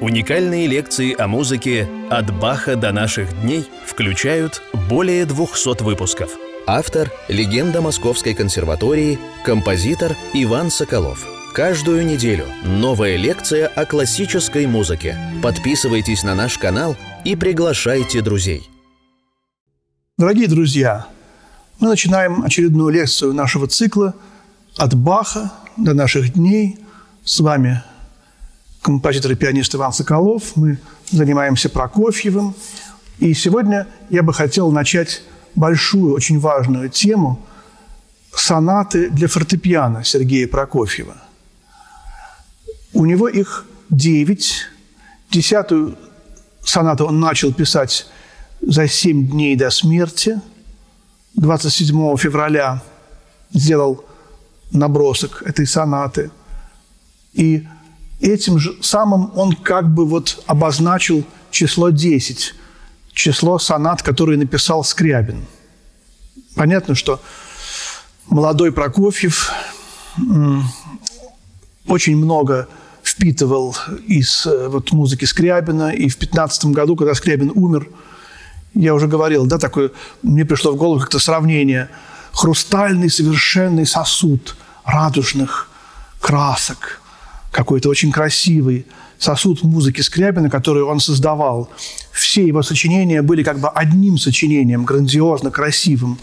Уникальные лекции о музыке «От Баха до наших дней» включают более 200 выпусков. Автор – легенда Московской консерватории, композитор Иван Соколов. Каждую неделю новая лекция о классической музыке. Подписывайтесь на наш канал и приглашайте друзей. Дорогие друзья, мы начинаем очередную лекцию нашего цикла «От Баха до наших дней». С вами композитор и пианист Иван Соколов. Мы занимаемся Прокофьевым. И сегодня я бы хотел начать большую, очень важную тему сонаты для фортепиано Сергея Прокофьева. У него их девять. Десятую сонату он начал писать за семь дней до смерти. 27 февраля сделал набросок этой сонаты. И этим же самым он как бы вот обозначил число 10, число сонат, которые написал Скрябин. Понятно, что молодой Прокофьев очень много впитывал из э, вот, музыки Скрябина. И в 15 году, когда Скрябин умер, я уже говорил, да, такое, мне пришло в голову как-то сравнение. Хрустальный совершенный сосуд радужных красок – какой-то очень красивый сосуд музыки Скрябина, который он создавал. Все его сочинения были как бы одним сочинением, грандиозно красивым.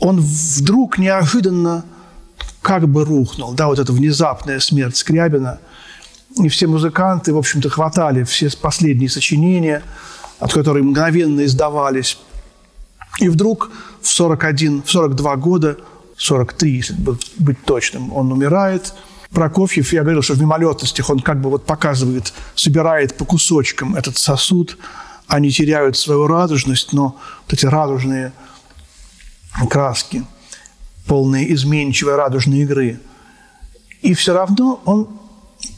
Он вдруг неожиданно как бы рухнул. Да, вот эта внезапная смерть Скрябина. И все музыканты, в общем-то, хватали все последние сочинения, от которых мгновенно издавались. И вдруг в 41, в 42 года, 43, если быть точным, он умирает – Прокофьев, я говорил, что в мимолетностях он как бы вот показывает, собирает по кусочкам этот сосуд, они теряют свою радужность, но вот эти радужные краски, полные изменчивой радужной игры. И все равно он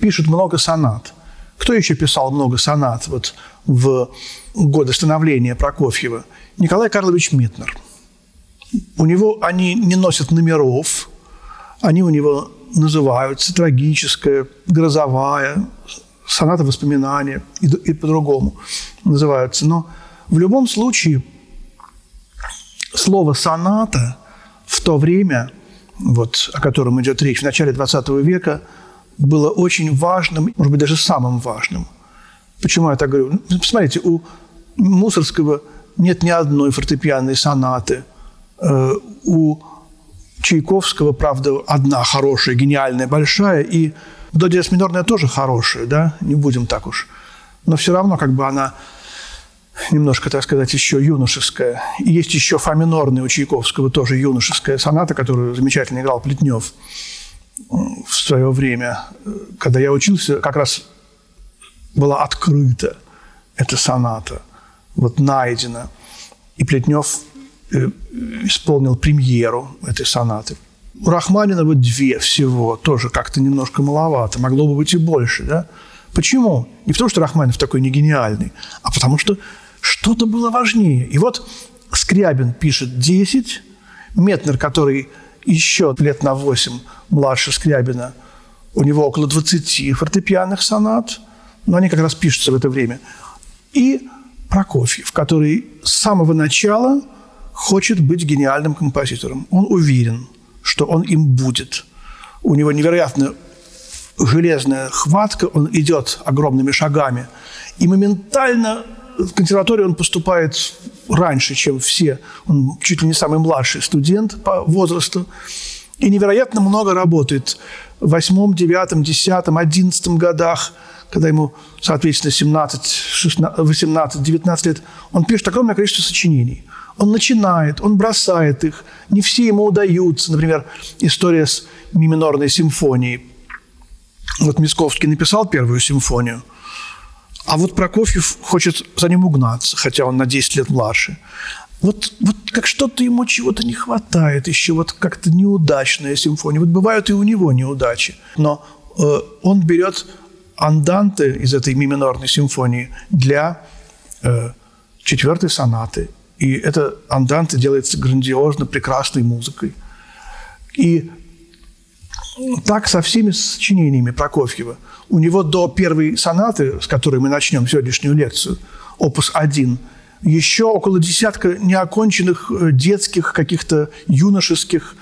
пишет много сонат. Кто еще писал много сонат вот в годы становления Прокофьева? Николай Карлович Митнер. У него они не носят номеров, они у него называются трагическая, грозовая, соната воспоминания и, и по-другому называются. Но в любом случае слово «соната» в то время, вот, о котором идет речь, в начале XX века, было очень важным, может быть, даже самым важным. Почему я так говорю? Ну, посмотрите, у Мусорского нет ни одной фортепианной сонаты. Э, у Чайковского, правда, одна хорошая, гениальная, большая, и до диез минорная тоже хорошая, да, не будем так уж. Но все равно как бы она немножко, так сказать, еще юношеская. И есть еще фа минорная у Чайковского, тоже юношеская соната, которую замечательно играл Плетнев в свое время. Когда я учился, как раз была открыта эта соната, вот найдена. И Плетнев исполнил премьеру этой сонаты. У Рахманинова две всего, тоже как-то немножко маловато, могло бы быть и больше, да? Почему? Не потому, что Рахманинов такой не гениальный, а потому что что-то было важнее. И вот Скрябин пишет 10, Метнер, который еще лет на 8 младше Скрябина, у него около 20 фортепианных сонат, но они как раз пишутся в это время. И Прокофьев, который с самого начала – хочет быть гениальным композитором. Он уверен, что он им будет. У него невероятно железная хватка, он идет огромными шагами. И моментально в консерваторию он поступает раньше, чем все. Он чуть ли не самый младший студент по возрасту. И невероятно много работает в восьмом, девятом, десятом, одиннадцатом годах, когда ему, соответственно, 17, 16, 18, 19 лет, он пишет огромное количество сочинений – он начинает, он бросает их. Не все ему удаются. Например, история с ми минорной симфонией. Вот Мисковский написал первую симфонию, а вот Прокофьев хочет за ним угнаться, хотя он на 10 лет младше. Вот, вот как что-то ему чего-то не хватает еще, вот как-то неудачная симфония. Вот бывают и у него неудачи. Но э, он берет анданты из этой ми минорной симфонии для э, четвертой сонаты и это анданте делается грандиозно, прекрасной музыкой. И Так со всеми сочинениями Прокофьева. У него до первой сонаты, с которой мы начнем сегодняшнюю лекцию, опус 1, еще около десятка неоконченных э, детских, каких-то юношеских,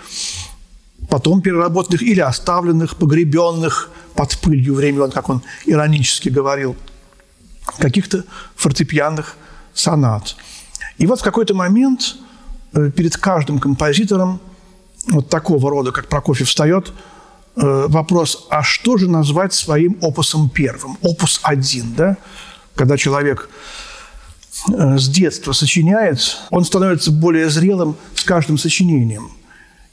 потом переработанных или оставленных, погребенных под пылью времен, как он иронически говорил, каких-то фортепианных сонат. И вот в какой-то момент э, перед каждым композитором вот такого рода, как Прокофьев, встает э, вопрос, а что же назвать своим опусом первым? Опус один, да? Когда человек Э, с детства сочиняет, он становится более зрелым с каждым сочинением.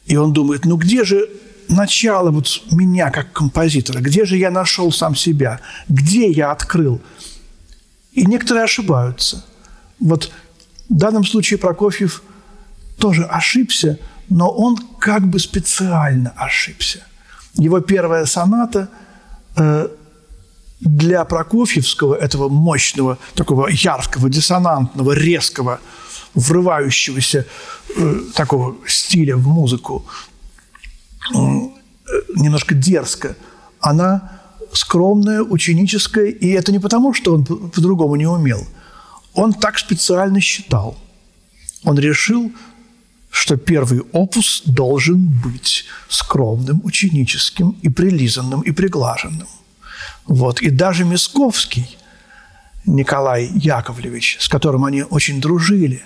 И он думает, ну где же начало вот меня как композитора? Где же я нашел сам себя? Где я открыл? И некоторые ошибаются. Вот в данном случае Прокофьев тоже ошибся, но он как бы специально ошибся. Его первая соната э, для Прокофьевского, этого мощного, такого яркого, диссонантного, резкого, врывающегося э, такого стиля в музыку, э, немножко дерзко, она скромная, ученическая, и это не потому, что он по-другому не умел. Он так специально считал. Он решил, что первый опус должен быть скромным, ученическим и прилизанным, и приглаженным. Вот. И даже Мисковский, Николай Яковлевич, с которым они очень дружили,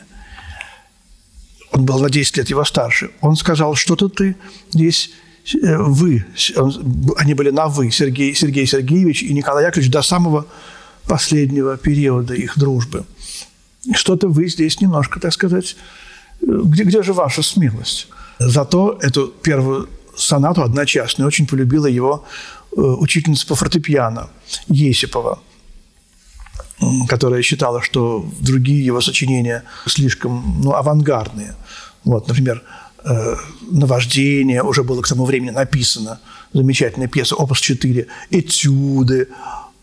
он был на 10 лет его старше, он сказал, что-то ты здесь э, вы, они были на «вы», Сергей, Сергей Сергеевич и Николай Яковлевич до самого последнего периода их дружбы. Что-то вы здесь немножко, так сказать, где, где же ваша смелость? Зато эту первую сонату одночасную очень полюбила его Э, учительница по фортепиано Есипова, которая считала, что другие его сочинения слишком ну, авангардные. Вот, например, э, «Наваждение» уже было к тому времени написано, замечательная пьеса, опус 4, «Этюды»,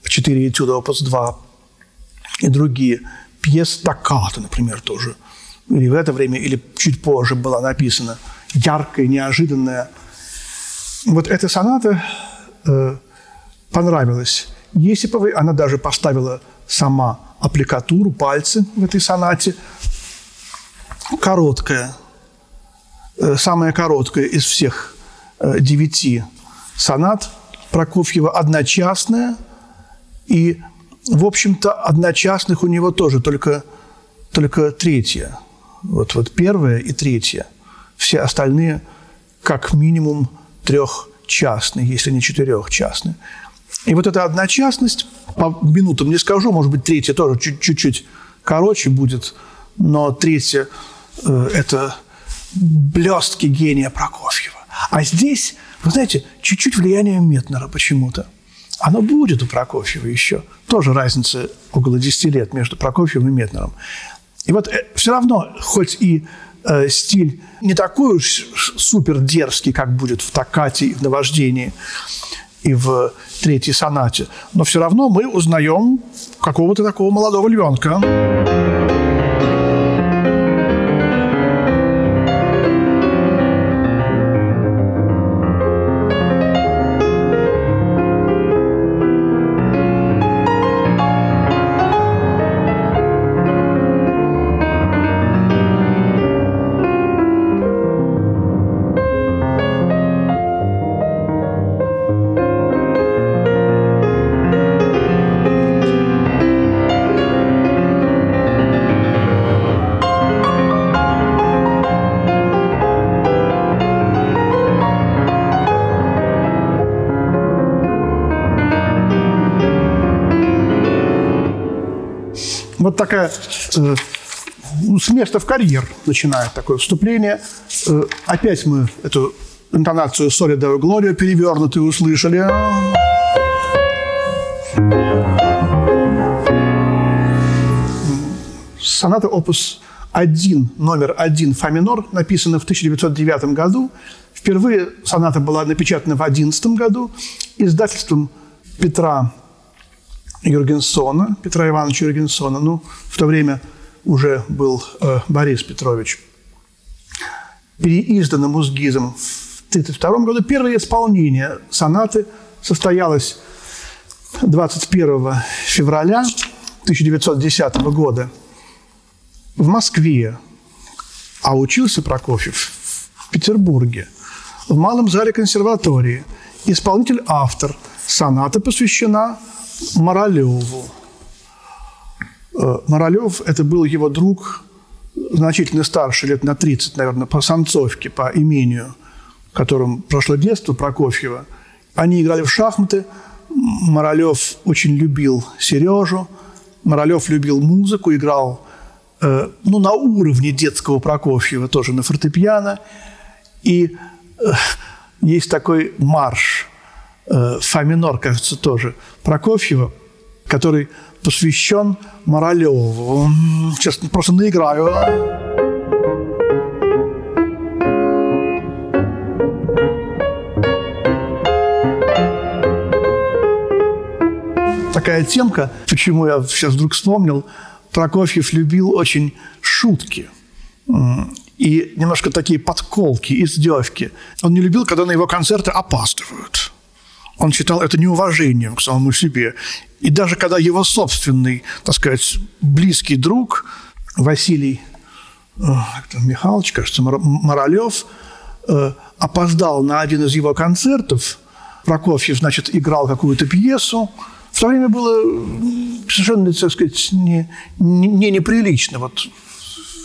«Четыре этюда», опус 2 и другие. Пьеса «Токката», например, тоже. Или в это время, или чуть позже была написана. Яркая, неожиданная. Вот эта соната э, понравилась Есиповой. Она даже поставила сама аппликатуру, пальцы в этой сонате. Короткая, э, самая короткая из всех э, девяти сонат Прокофьева, одночасная. И, в общем-то, одночасных у него тоже только, только третья. Вот, вот первая и третья. Все остальные как минимум трех частный, если не четырехчастный. И вот эта одночастность, по минутам не скажу, может быть, третья тоже чуть-чуть короче будет, но третья э, – это блестки гения Прокофьева. А здесь, вы знаете, чуть-чуть влияние Метнера почему-то. Оно будет у Прокофьева еще. Тоже разница около 10 лет между Прокофьевым и Метнером. И вот э, все равно, хоть и Э, стиль не такой уж супер дерзкий, как будет в «Токкате» и в «Наваждении», и в третьей сонате. Но все равно мы узнаем какого-то такого молодого львенка. Такая э, с места в карьер начинает такое вступление. Э, опять мы эту интонацию «Соли Део Глория» перевернутую услышали. Соната опус 1, номер 1 фа минор, написана в 1909 году. Впервые соната была напечатана в 2011 году издательством Петра Юргенсона, Петра Ивановича Юргенсона. Ну, в то время уже был э, Борис Петрович. Переиздана Музгизом в 1932 году. Первое исполнение сонаты состоялось 21 февраля 1910 года в Москве, а учился Прокофьев в Петербурге, в Малом зале консерватории. Исполнитель-автор. Соната посвящена Моралеву. Э, Моралев – это был его друг, значительно старше, лет на 30, наверное, по Самцовке, по имению, которым прошло детство Прокофьева. Они играли в шахматы. Моралев очень любил Сережу. Моралев любил музыку, играл э, ну, на уровне детского Прокофьева, тоже на фортепиано. И э, есть такой марш, фа минор, кажется, тоже, Прокофьева, который посвящен Моралеву. Сейчас просто наиграю. Такая темка, почему я сейчас вдруг вспомнил, Прокофьев любил очень шутки и немножко такие подколки, издевки. Он не любил, когда на его концерты опаздывают. Он считал это неуважением к самому себе. И даже когда его собственный, так сказать, близкий друг Василий э, Михайлович, кажется, Моралев, э, опоздал на один из его концертов, Прокофьев, значит, играл какую-то пьесу, в то время было совершенно, так сказать, не, не неприлично. Вот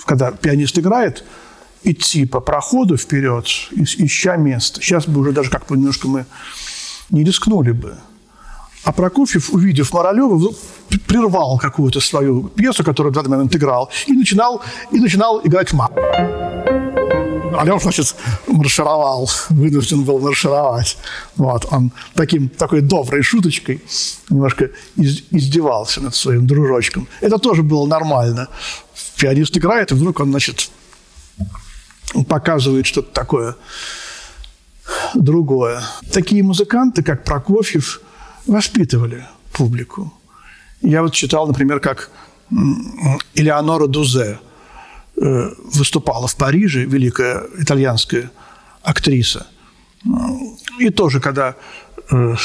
когда пианист играет, идти по проходу вперед, ища место. Сейчас бы уже даже как-то немножко мы не рискнули бы. А Прокофьев, увидев Моралева, прервал какую-то свою пьесу, которую в данный момент играл, и начинал, и начинал играть мат. Алёш, значит, маршировал, вынужден был маршировать. Вот, он таким, такой доброй шуточкой немножко из, издевался над своим дружочком. Это тоже было нормально. Пианист играет, и вдруг он, значит, показывает что-то такое другое. Такие музыканты, как Прокофьев, воспитывали публику. Я вот читал, например, как Элеонора Дузе э, выступала в Париже, великая итальянская актриса. И тоже, когда э,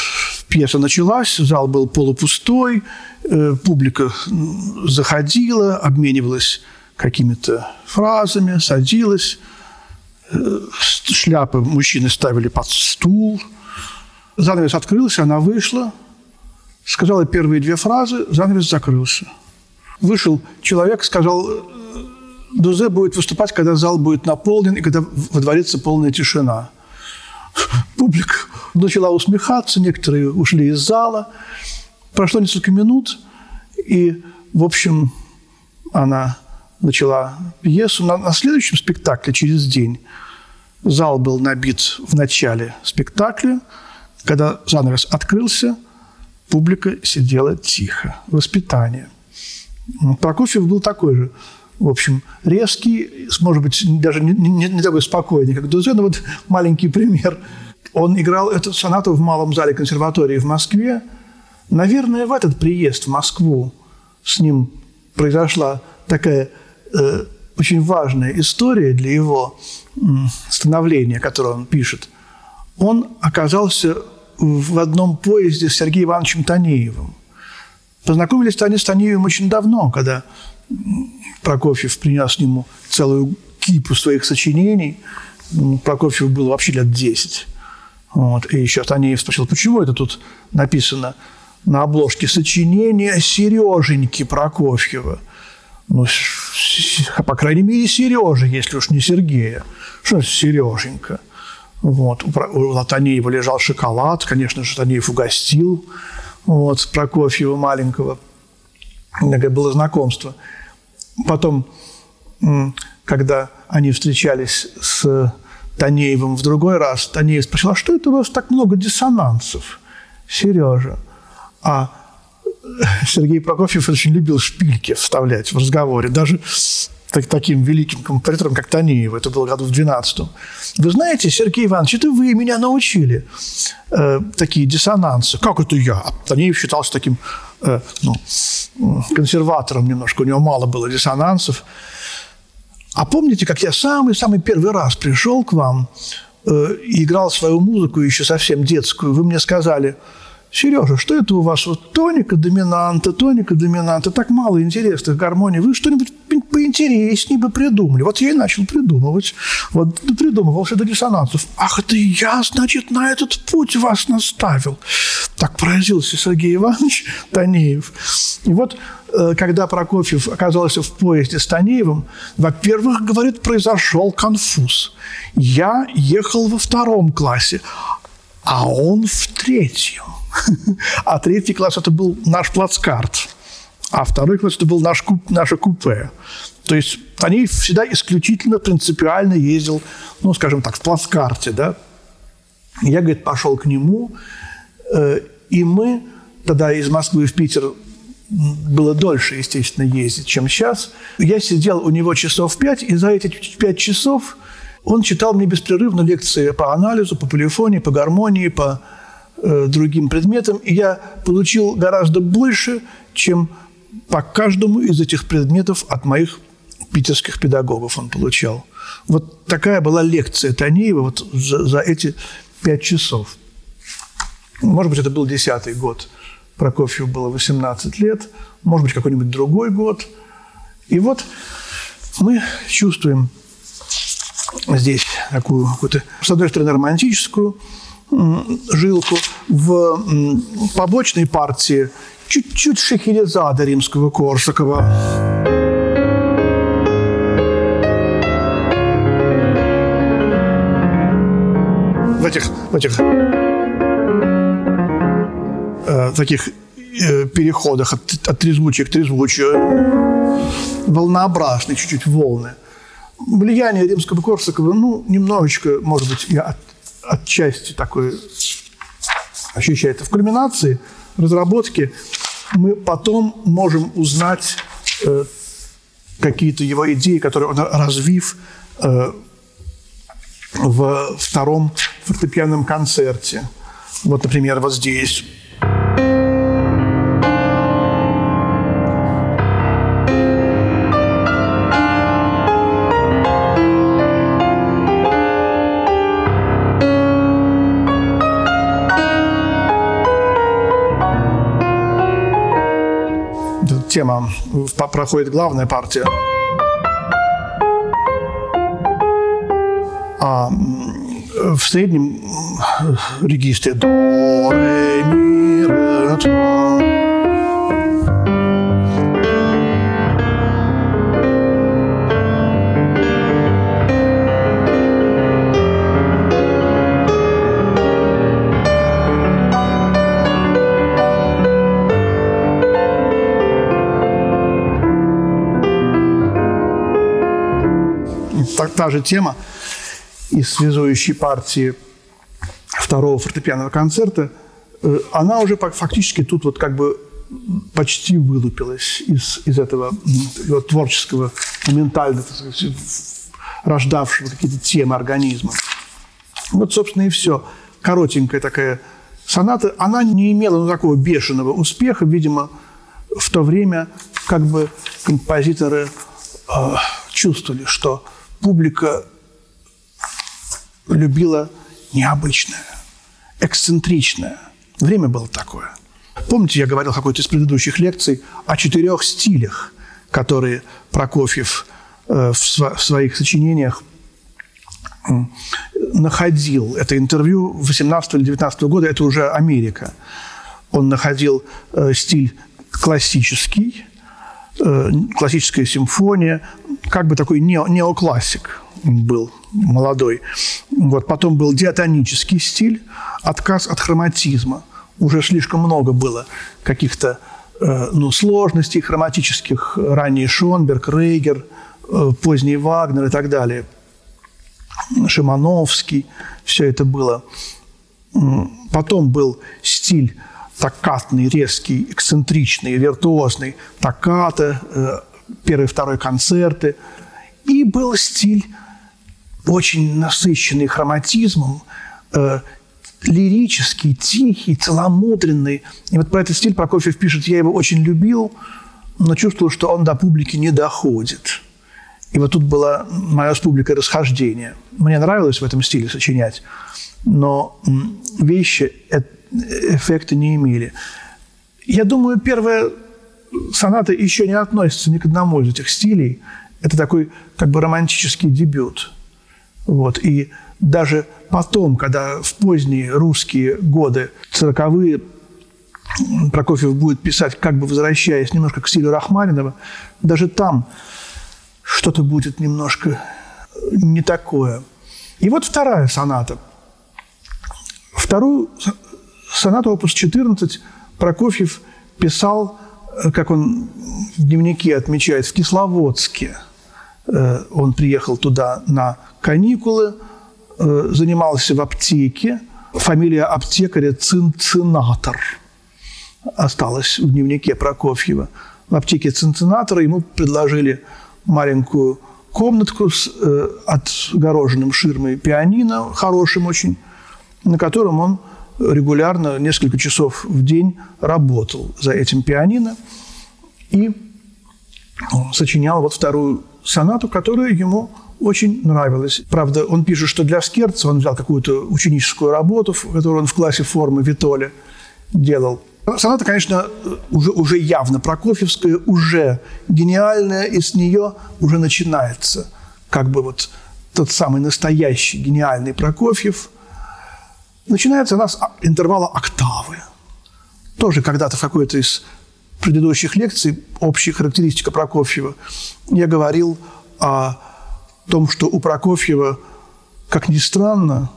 пьеса началась, зал был полупустой, э, публика заходила, обменивалась какими-то фразами, садилась, шляпы мужчины ставили под стул. Занавес открылся, она вышла, сказала первые две фразы, занавес закрылся. Вышел человек, сказал, Дузе будет выступать, когда зал будет наполнен и когда водворится полная тишина. Публика начала усмехаться, некоторые ушли из зала. Прошло несколько минут, и, в общем, она начала пьесу. На, на следующем спектакле через день зал был набит в начале спектакля. Когда занавес открылся, публика сидела тихо. Воспитание. Прокофьев был такой же, в общем, резкий, может быть, даже не, не, не такой спокойный, как Дузе, но вот маленький пример. Он играл эту сонату в Малом зале консерватории в Москве. Наверное, в этот приезд в Москву с ним произошла такая очень важная история для его становления, которое он пишет. Он оказался в одном поезде с Сергеем Ивановичем Танеевым. Познакомились они с Танеевым очень давно, когда Прокофьев принес ему целую кипу своих сочинений. Прокофьев было вообще лет 10. Вот. И еще Танеев спросил, почему это тут написано на обложке сочинения Сереженьки Прокофьева – ну, по крайней мере, Сережа, если уж не Сергея. Что Сереженька? Вот. У Латанеева лежал шоколад, конечно же, Латанеев угостил вот, Прокофьева маленького. Такое было знакомство. Потом, когда они встречались с Танеевым в другой раз, Танеев спросил, а что это у вас так много диссонансов, Сережа? А Сергей Прокофьев очень любил шпильки вставлять в разговоре, даже так, таким великим композитором, как Танеев, это было году в 12 Вы знаете, Сергей Иванович, это вы меня научили э, такие диссонансы. Как это я? А Танеев считался таким э, ну, консерватором немножко, у него мало было диссонансов. А помните, как я самый-самый первый раз пришел к вам э, играл свою музыку еще совсем детскую, вы мне сказали – Сережа, что это у вас? Вот тоника доминанта, тоника доминанта. Так мало интересных гармоний. Вы что-нибудь поинтереснее бы придумали. Вот я и начал придумывать. Вот придумывал до диссонансов. Ах, это я, значит, на этот путь вас наставил. Так поразился Сергей Иванович Танеев. И вот э, когда Прокофьев оказался в поезде с Танеевым, во-первых, говорит, произошел конфуз. Я ехал во втором классе, а он в третьем. А третий класс – это был наш плацкарт. А второй класс – это был наш куп, наше купе. То есть они всегда исключительно принципиально ездил, ну, скажем так, в плацкарте, да. Я, говорит, пошел к нему, э, и мы тогда из Москвы в Питер было дольше, естественно, ездить, чем сейчас. Я сидел у него часов пять, и за эти пять часов он читал мне беспрерывно лекции по анализу, по полифонии, по гармонии, по Э, другим предметам, и я получил гораздо больше, чем по каждому из этих предметов от моих питерских педагогов он получал. Вот такая была лекция Танеева вот за, за эти пять часов. Может быть, это был десятый год. Прокофьеву было 18 лет, может быть, какой-нибудь другой год. И вот мы чувствуем здесь такую какую-то, с одной стороны, романтическую жилку в побочной партии чуть-чуть Шехерезада римского Корсакова. В этих, в этих э, таких э, переходах от, от трезвучия к трезвучию волнообразные чуть-чуть волны. Влияние римского Корсакова, ну, немножечко, может быть, я от, отчасти такое ощущается. В кульминации разработки мы потом можем узнать э, какие-то его идеи, которые он развив э, в втором фортепианном концерте. Вот, например, вот здесь. Тема проходит главная партия. А в среднем регистре до, ре, ми, ре, та же тема из связующей партии второго фортепианного концерта, э, она уже фактически тут вот как бы почти вылупилась из, из этого его творческого, моментально сказать, рождавшего какие-то темы организма. Вот, собственно, и все. Коротенькая такая соната. Она не имела ну, такого бешеного успеха, видимо, в то время как бы композиторы э, чувствовали, что публика любила необычное, эксцентричное. Время было такое. Помните, я говорил в какой-то из предыдущих лекций о четырех стилях, которые Прокофьев э, в своих сочинениях находил. Это интервью 18 или 19 года, это уже Америка. Он находил э, стиль классический, э, классическая симфония, как бы такой неоклассик был молодой. Вот. Потом был диатонический стиль, отказ от хроматизма. Уже слишком много было каких-то э, ну, сложностей хроматических. Ранний Шонберг, Рейгер, э, поздний Вагнер и так далее. Шимановский. Все это было. Потом был стиль токкатный, резкий, эксцентричный, виртуозный. Токката, э, первый и второй концерты. И был стиль очень насыщенный хроматизмом, э, лирический, тихий, целомудренный. И вот про этот стиль Прокофьев пишет, я его очень любил, но чувствовал, что он до публики не доходит. И вот тут была моя республика расхождения. Мне нравилось в этом стиле сочинять, но вещи эффекта не имели. Я думаю, первая соната еще не относится ни к одному из этих стилей. Это такой как бы романтический дебют. Вот. И даже потом, когда в поздние русские годы, цирковые, Прокофьев будет писать, как бы возвращаясь немножко к стилю Рахманинова, даже там что-то будет немножко не такое. И вот вторая соната. Вторую сонату опус 14 Прокофьев писал, как он в дневнике отмечает, в Кисловодске. Э, он приехал туда на каникулы, э, занимался в аптеке. Фамилия аптекаря Цинцинатор осталась в дневнике Прокофьева. В аптеке Цинцинатора ему предложили маленькую комнатку с э, отгороженным ширмой пианино, хорошим очень, на котором он регулярно несколько часов в день работал за этим пианино и сочинял вот вторую сонату, которая ему очень нравилась. Правда, он пишет, что для Скерца он взял какую-то ученическую работу, которую он в классе формы Витоля делал. Соната, конечно, уже, уже явно прокофьевская, уже гениальная, и с нее уже начинается как бы вот тот самый настоящий гениальный Прокофьев. Начинается у нас интервала октавы. Тоже когда-то в какой-то из предыдущих лекций общая характеристика Прокофьева я говорил о том, что у Прокофьева, как ни странно,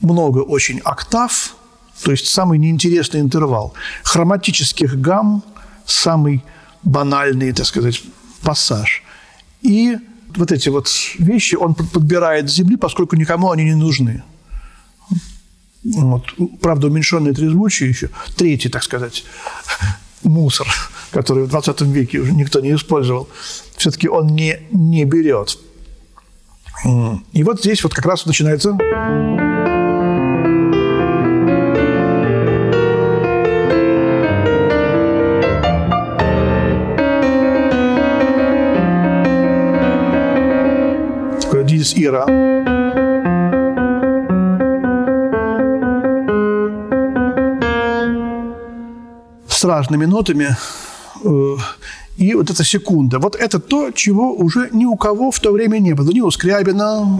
много очень октав – то есть самый неинтересный интервал. Хроматических гамм – самый банальный, так сказать, пассаж. И вот эти вот вещи он подбирает с земли, поскольку никому они не нужны. Вот. Правда, уменьшенное трезвучие еще. Третий, так сказать, мусор, который в 20 веке уже никто не использовал, все-таки он не, не берет. И вот здесь вот как раз начинается из Ира. С разными нотами. Э, и вот эта секунда. Вот это то, чего уже ни у кого в то время не было. Ни у Скрябина.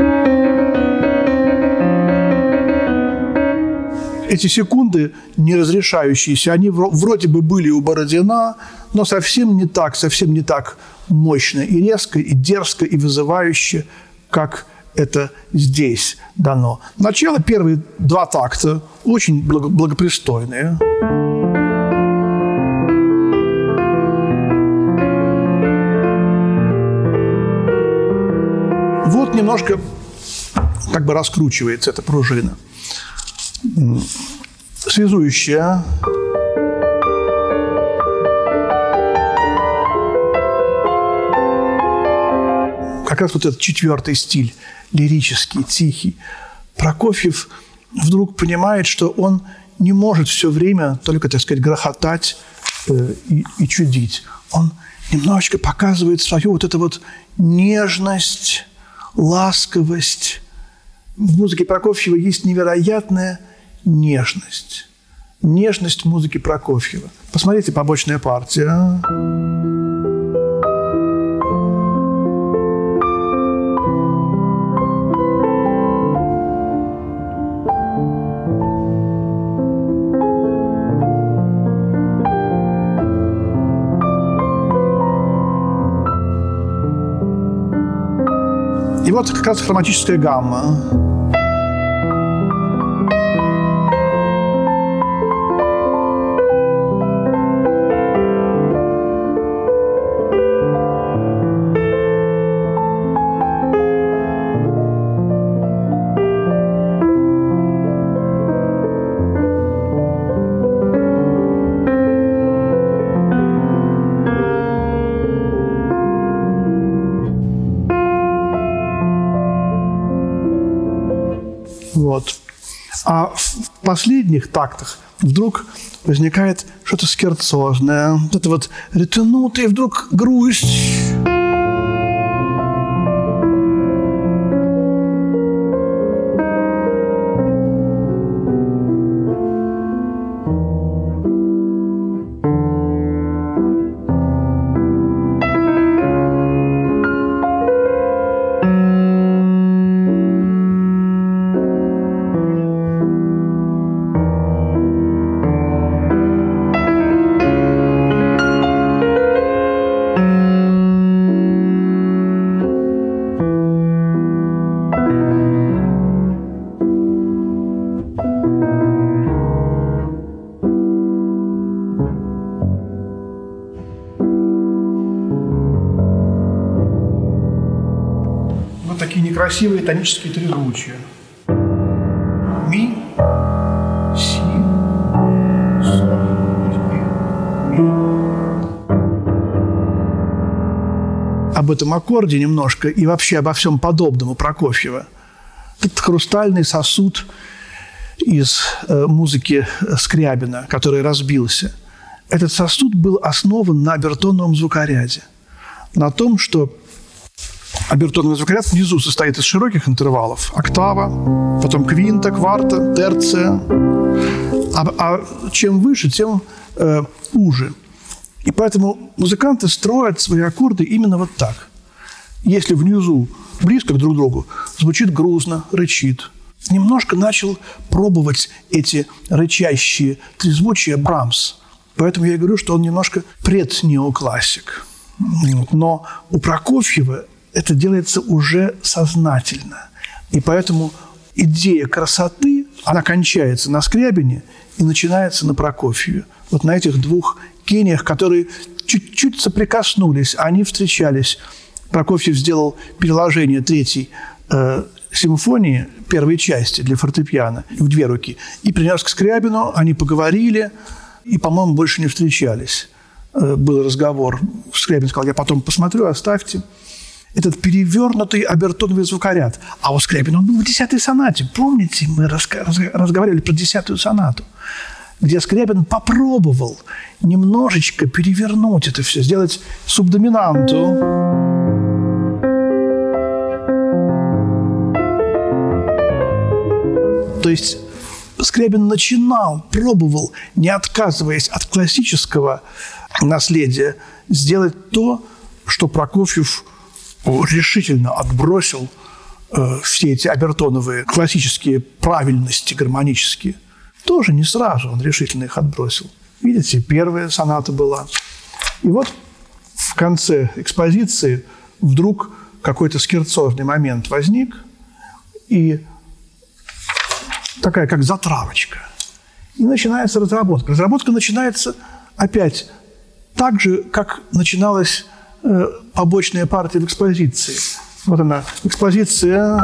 Эти секунды не разрешающиеся, они вроде бы были у Бородина, но совсем не так, совсем не так мощно и резко, и дерзко, и вызывающе, как это здесь дано. Начало, первые два такта очень благопристойные. Немножко как бы раскручивается эта пружина. Связующая как раз вот этот четвертый стиль, лирический, тихий. Прокофьев вдруг понимает, что он не может все время только, так сказать, грохотать э, и, и чудить. Он немножечко показывает свою вот эту вот нежность, ласковость. В музыке Прокофьева есть невероятная нежность. Нежность музыки Прокофьева. Посмотрите побочная партия. И вот как раз последних тактах вдруг возникает что-то скерцозное, вот это вот ретенутое, вдруг грусть. Такие некрасивые тонические трезвучия. Ми, си, соль, ми. Об этом аккорде немножко и вообще обо всем подобном у Прокофьева. Этот хрустальный сосуд из э, музыки Скрябина, который разбился. Этот сосуд был основан на обертоновом звукоряде. На том, что обертоновый звукоряд внизу состоит из широких интервалов. Октава, потом квинта, кварта, терция. А, а чем выше, тем э, уже. И поэтому музыканты строят свои аккорды именно вот так. Если внизу близко друг к другу, звучит грузно, рычит. Немножко начал пробовать эти рычащие трезвучия Брамс. Поэтому я говорю, что он немножко преднеоклассик. Но у Прокофьева это делается уже сознательно. И поэтому идея красоты, она кончается на Скрябине и начинается на Прокофьеве. Вот на этих двух гениях, которые чуть-чуть соприкоснулись, они встречались. Прокофьев сделал переложение третьей э, симфонии, первой части для фортепиано в две руки. И принес к Скрябину, они поговорили, и, по-моему, больше не встречались. Э, был разговор. Скрябин сказал, я потом посмотрю, оставьте. Этот перевернутый обертоновый звукоряд. А у Скрябина он был в десятой сонате. Помните, мы разговаривали про десятую сонату где Скрябин попробовал немножечко перевернуть это все, сделать субдоминанту. То есть Скрябин начинал, пробовал, не отказываясь от классического наследия, сделать то, что Прокофьев решительно отбросил э, все эти обертоновые классические правильности гармонические – тоже не сразу он решительно их отбросил. Видите, первая соната была. И вот в конце экспозиции вдруг какой-то скерцозный момент возник, и такая как затравочка. И начинается разработка. Разработка начинается опять так же, как начиналась побочная партия в экспозиции. Вот она, экспозиция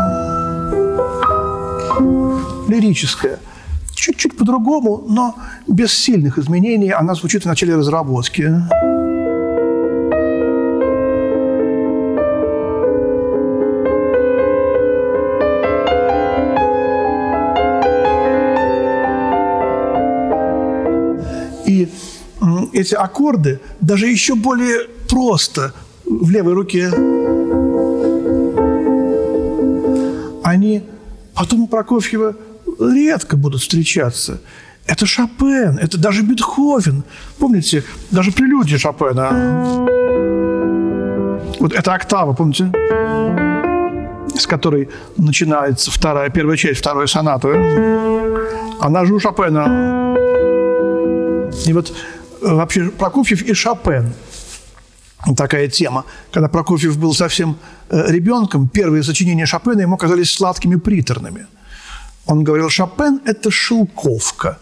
лирическая – чуть-чуть по-другому, но без сильных изменений. Она звучит в начале разработки. И эти аккорды даже еще более просто в левой руке. Они потом у Прокофьева редко будут встречаться. Это Шопен, это даже Бетховен. Помните, даже прелюдия Шопена. Вот эта октава, помните? С которой начинается вторая, первая часть второй сонаты. Она же у Шопена. И вот э, вообще Прокофьев и Шопен такая тема. Когда Прокофьев был совсем э, ребенком, первые сочинения Шопена ему казались сладкими приторными – он говорил, Шопен – это шелковка.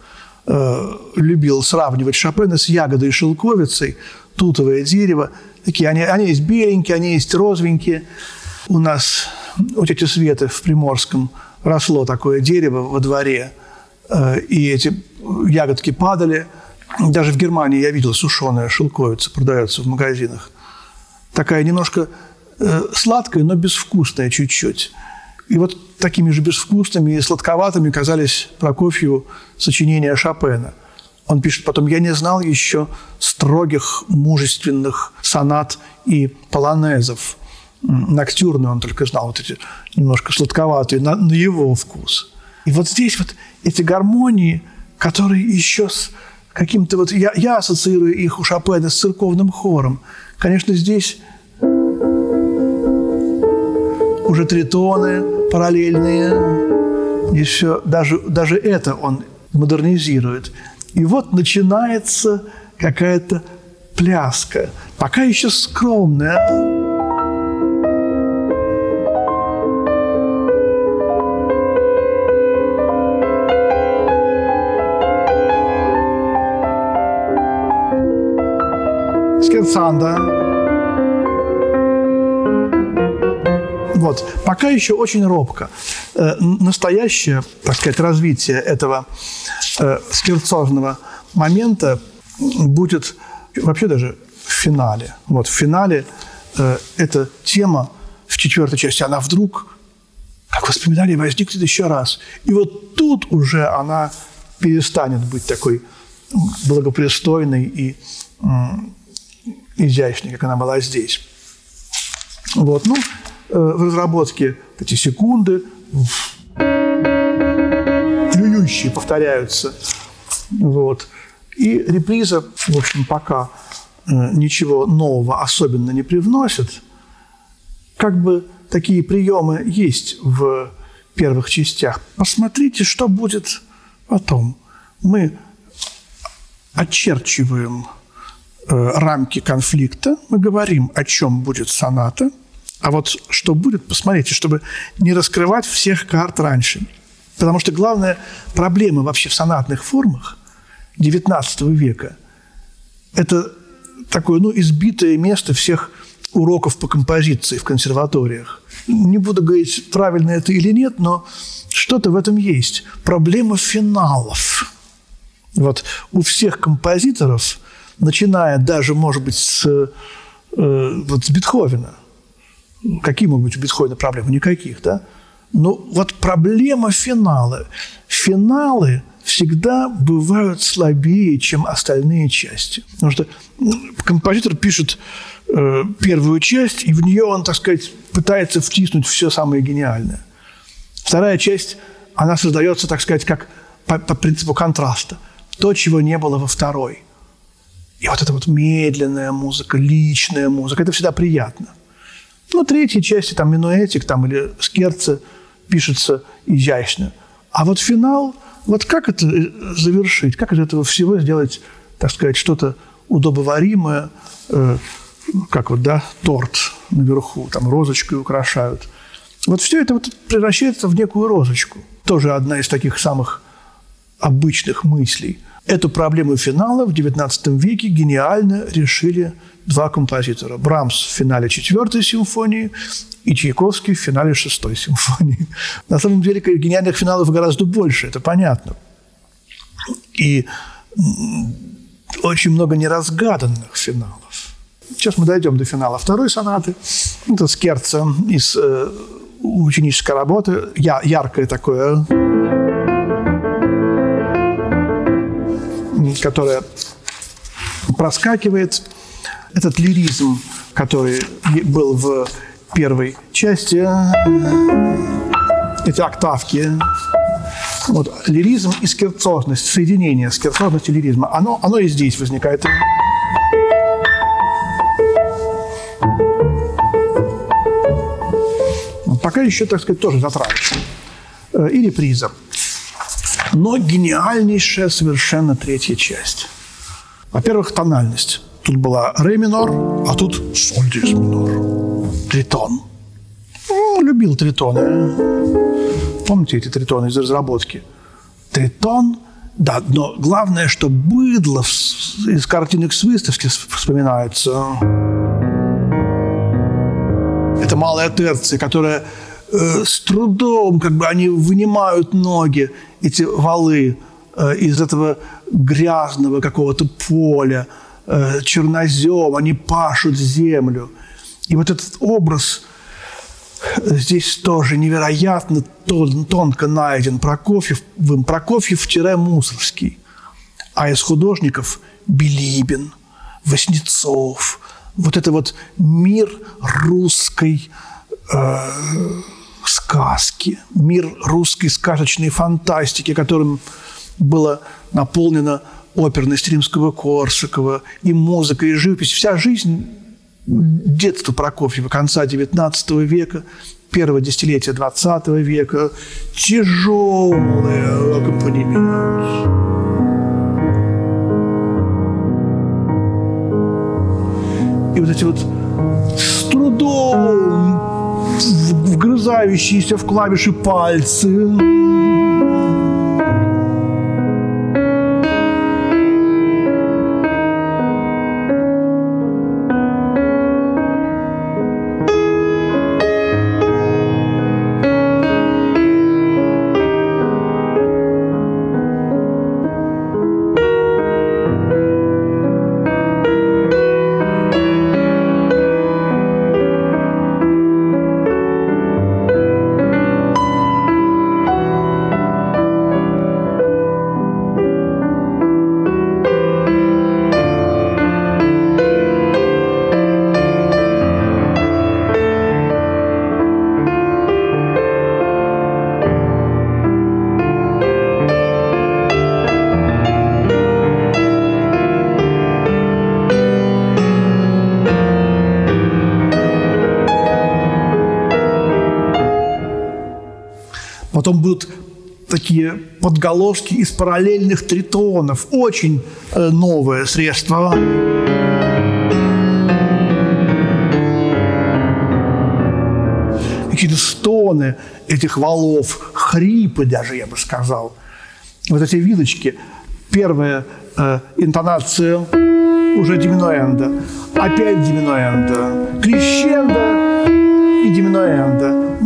Э, любил сравнивать Шопена с ягодой и шелковицей, тутовое дерево. Такие, они, они есть беленькие, они есть розовенькие. У нас, у тети Светы в Приморском росло такое дерево во дворе, э, и эти ягодки падали. Даже в Германии я видел сушеная шелковица, продается в магазинах. Такая немножко э, сладкая, но безвкусная чуть-чуть. И вот такими же безвкусными и сладковатыми казались Прокофьеву сочинения Шопена. Он пишет потом, я не знал еще строгих, мужественных сонат и полонезов. Ноктюрны он только знал, вот эти немножко сладковатые, на, на его вкус. И вот здесь вот эти гармонии, которые еще с каким-то вот... Я, я ассоциирую их у Шопена с церковным хором. Конечно, здесь уже тритоны, параллельные. Еще даже, даже это он модернизирует. И вот начинается какая-то пляска, пока еще скромная. Скерцанда. Вот. Пока еще очень робко. Э, настоящее, так сказать, развитие этого э, скирцожного момента будет вообще даже в финале. Вот в финале э, эта тема в четвертой части, она вдруг, как воспоминание, возникнет еще раз. И вот тут уже она перестанет быть такой благопристойной и изящной, как она была здесь. Вот, ну, э, в разработке эти секунды плюющие повторяются. Вот. И реприза, в общем, пока э, ничего нового особенно не привносит. Как бы такие приемы есть в первых частях. Посмотрите, что будет потом. Мы очерчиваем рамки конфликта, мы говорим, о чем будет соната, а вот что будет, посмотрите, чтобы не раскрывать всех карт раньше. Потому что главная проблема вообще в сонатных формах XIX века – это такое ну, избитое место всех уроков по композиции в консерваториях. Не буду говорить, правильно это или нет, но что-то в этом есть. Проблема финалов. Вот у всех композиторов, начиная даже, может быть, с, э, вот с Бетховена, какие могут быть у Бетховена проблемы? Никаких, да? Но вот проблема финала. Финалы всегда бывают слабее, чем остальные части. Потому что композитор пишет э, первую часть, и в нее он, так сказать, пытается втиснуть все самое гениальное. Вторая часть, она создается, так сказать, как по, по принципу контраста. То, чего не было во второй. И вот эта вот медленная музыка, личная музыка, это всегда приятно. Ну, третьей части, там, минуэтик там, или скерцы пишется изящно. А вот финал, вот как это э, завершить, как из этого всего сделать, так сказать, что-то удобоваримое, э, как вот, да, торт наверху, там розочкой украшают. Вот все это вот превращается в некую розочку. Тоже одна из таких самых обычных мыслей. Эту проблему финала в XIX веке гениально решили два композитора. Брамс в финале четвертой симфонии и Чайковский в финале шестой симфонии. На самом деле гениальных финалов гораздо больше, это понятно. И очень много неразгаданных финалов. Сейчас мы дойдем до финала второй сонаты. Это скерца из э, ученической работы, я, яркое такое, которое проскакивает. Этот лиризм, который был в первой части, эти октавки, вот, лиризм и скерцозность, соединение скерцозности и лиризма, оно, оно и здесь возникает. Пока еще, так сказать, тоже затравочка. Э, и реприза. Но гениальнейшая совершенно третья часть. Во-первых, тональность. Тут была ре минор, а тут соль диез минор. Тритон. Ну, любил тритоны. Помните эти тритоны из разработки? Тритон да, но главное, что быдло из картинок с выставки вспоминается. Это малая терция, которая э, с трудом, как бы они вынимают ноги, эти валы э, из этого грязного какого-то поля, э, чернозем, они пашут землю. И вот этот образ здесь тоже невероятно тон, тонко найден Прокофьев, Прокофьев-Мусорский. А из художников Билибин, Васнецов. Вот это вот мир русской сказки, мир русской сказочной фантастики, которым было наполнено оперность римского Корсакова, и музыка, и живопись. Вся жизнь детства Прокофьева конца XIX века, первого десятилетия XX века, тяжелый аккомпанемент. И вот эти вот с трудом вгрызающиеся в клавиши пальцы, Потом будут такие подголоски из параллельных тритонов. Очень э, новое средство. Какие-то стоны этих валов, хрипы даже, я бы сказал. Вот эти вилочки. Первая э, интонация уже диминуэнда, опять диминуэнда, крещендо и диминуэнда.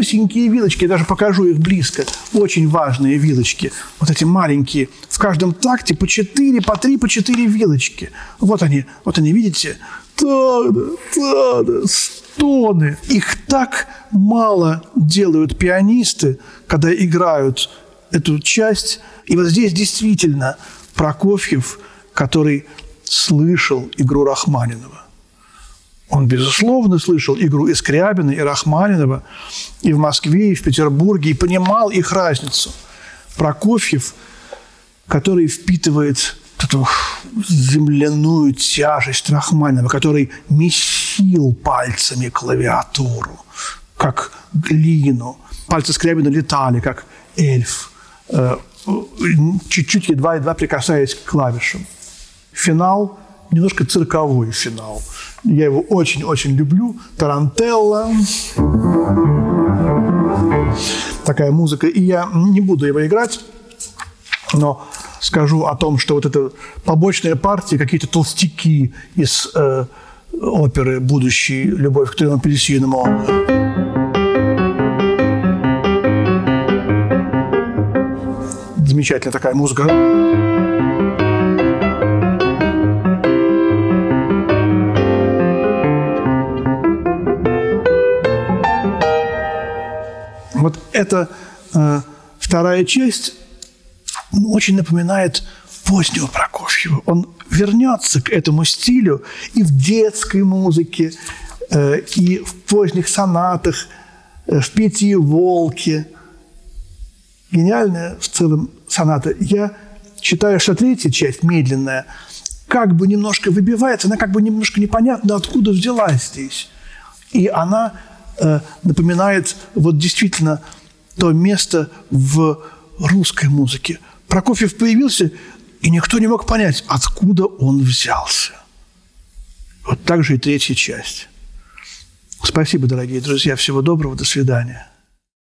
Малюсенькие вилочки, я даже покажу их близко. Очень важные вилочки. Вот эти маленькие. В каждом такте по 4, по 3, по 4 вилочки. Вот они, вот они, видите? Тада, тада, стоны. Их так мало делают пианисты, когда играют эту часть. И вот здесь действительно Прокофьев, который слышал игру Рахманинова. Он, безусловно, слышал игру и Скрябина, и Рахманинова, и в Москве, и в Петербурге, и понимал их разницу. Прокофьев, который впитывает эту земляную тяжесть Рахманинова, который месил пальцами клавиатуру, как глину. Пальцы Скрябина летали, как эльф, э, чуть-чуть едва-едва прикасаясь к клавишам финал, немножко цирковой финал. Я его очень-очень люблю. Тарантелла. Такая музыка. И я не буду его играть, но скажу о том, что вот это побочные партии, какие-то толстяки из э, оперы «Будущий. Любовь к трем апельсинам». Замечательная такая музыка. Вот эта э, вторая часть очень напоминает позднего Прокофьева. Он вернется к этому стилю и в детской музыке, э, и в поздних сонатах, э, в «Пяти волки». Гениальная в целом соната. Я считаю, что третья часть, медленная, как бы немножко выбивается, она как бы немножко непонятно, откуда взялась здесь. И она Э, напоминает вот действительно то место в русской музыке. Прокофьев появился, и никто не мог понять, откуда он взялся. Вот так же и третья часть. Спасибо, дорогие друзья. Всего доброго. До свидания.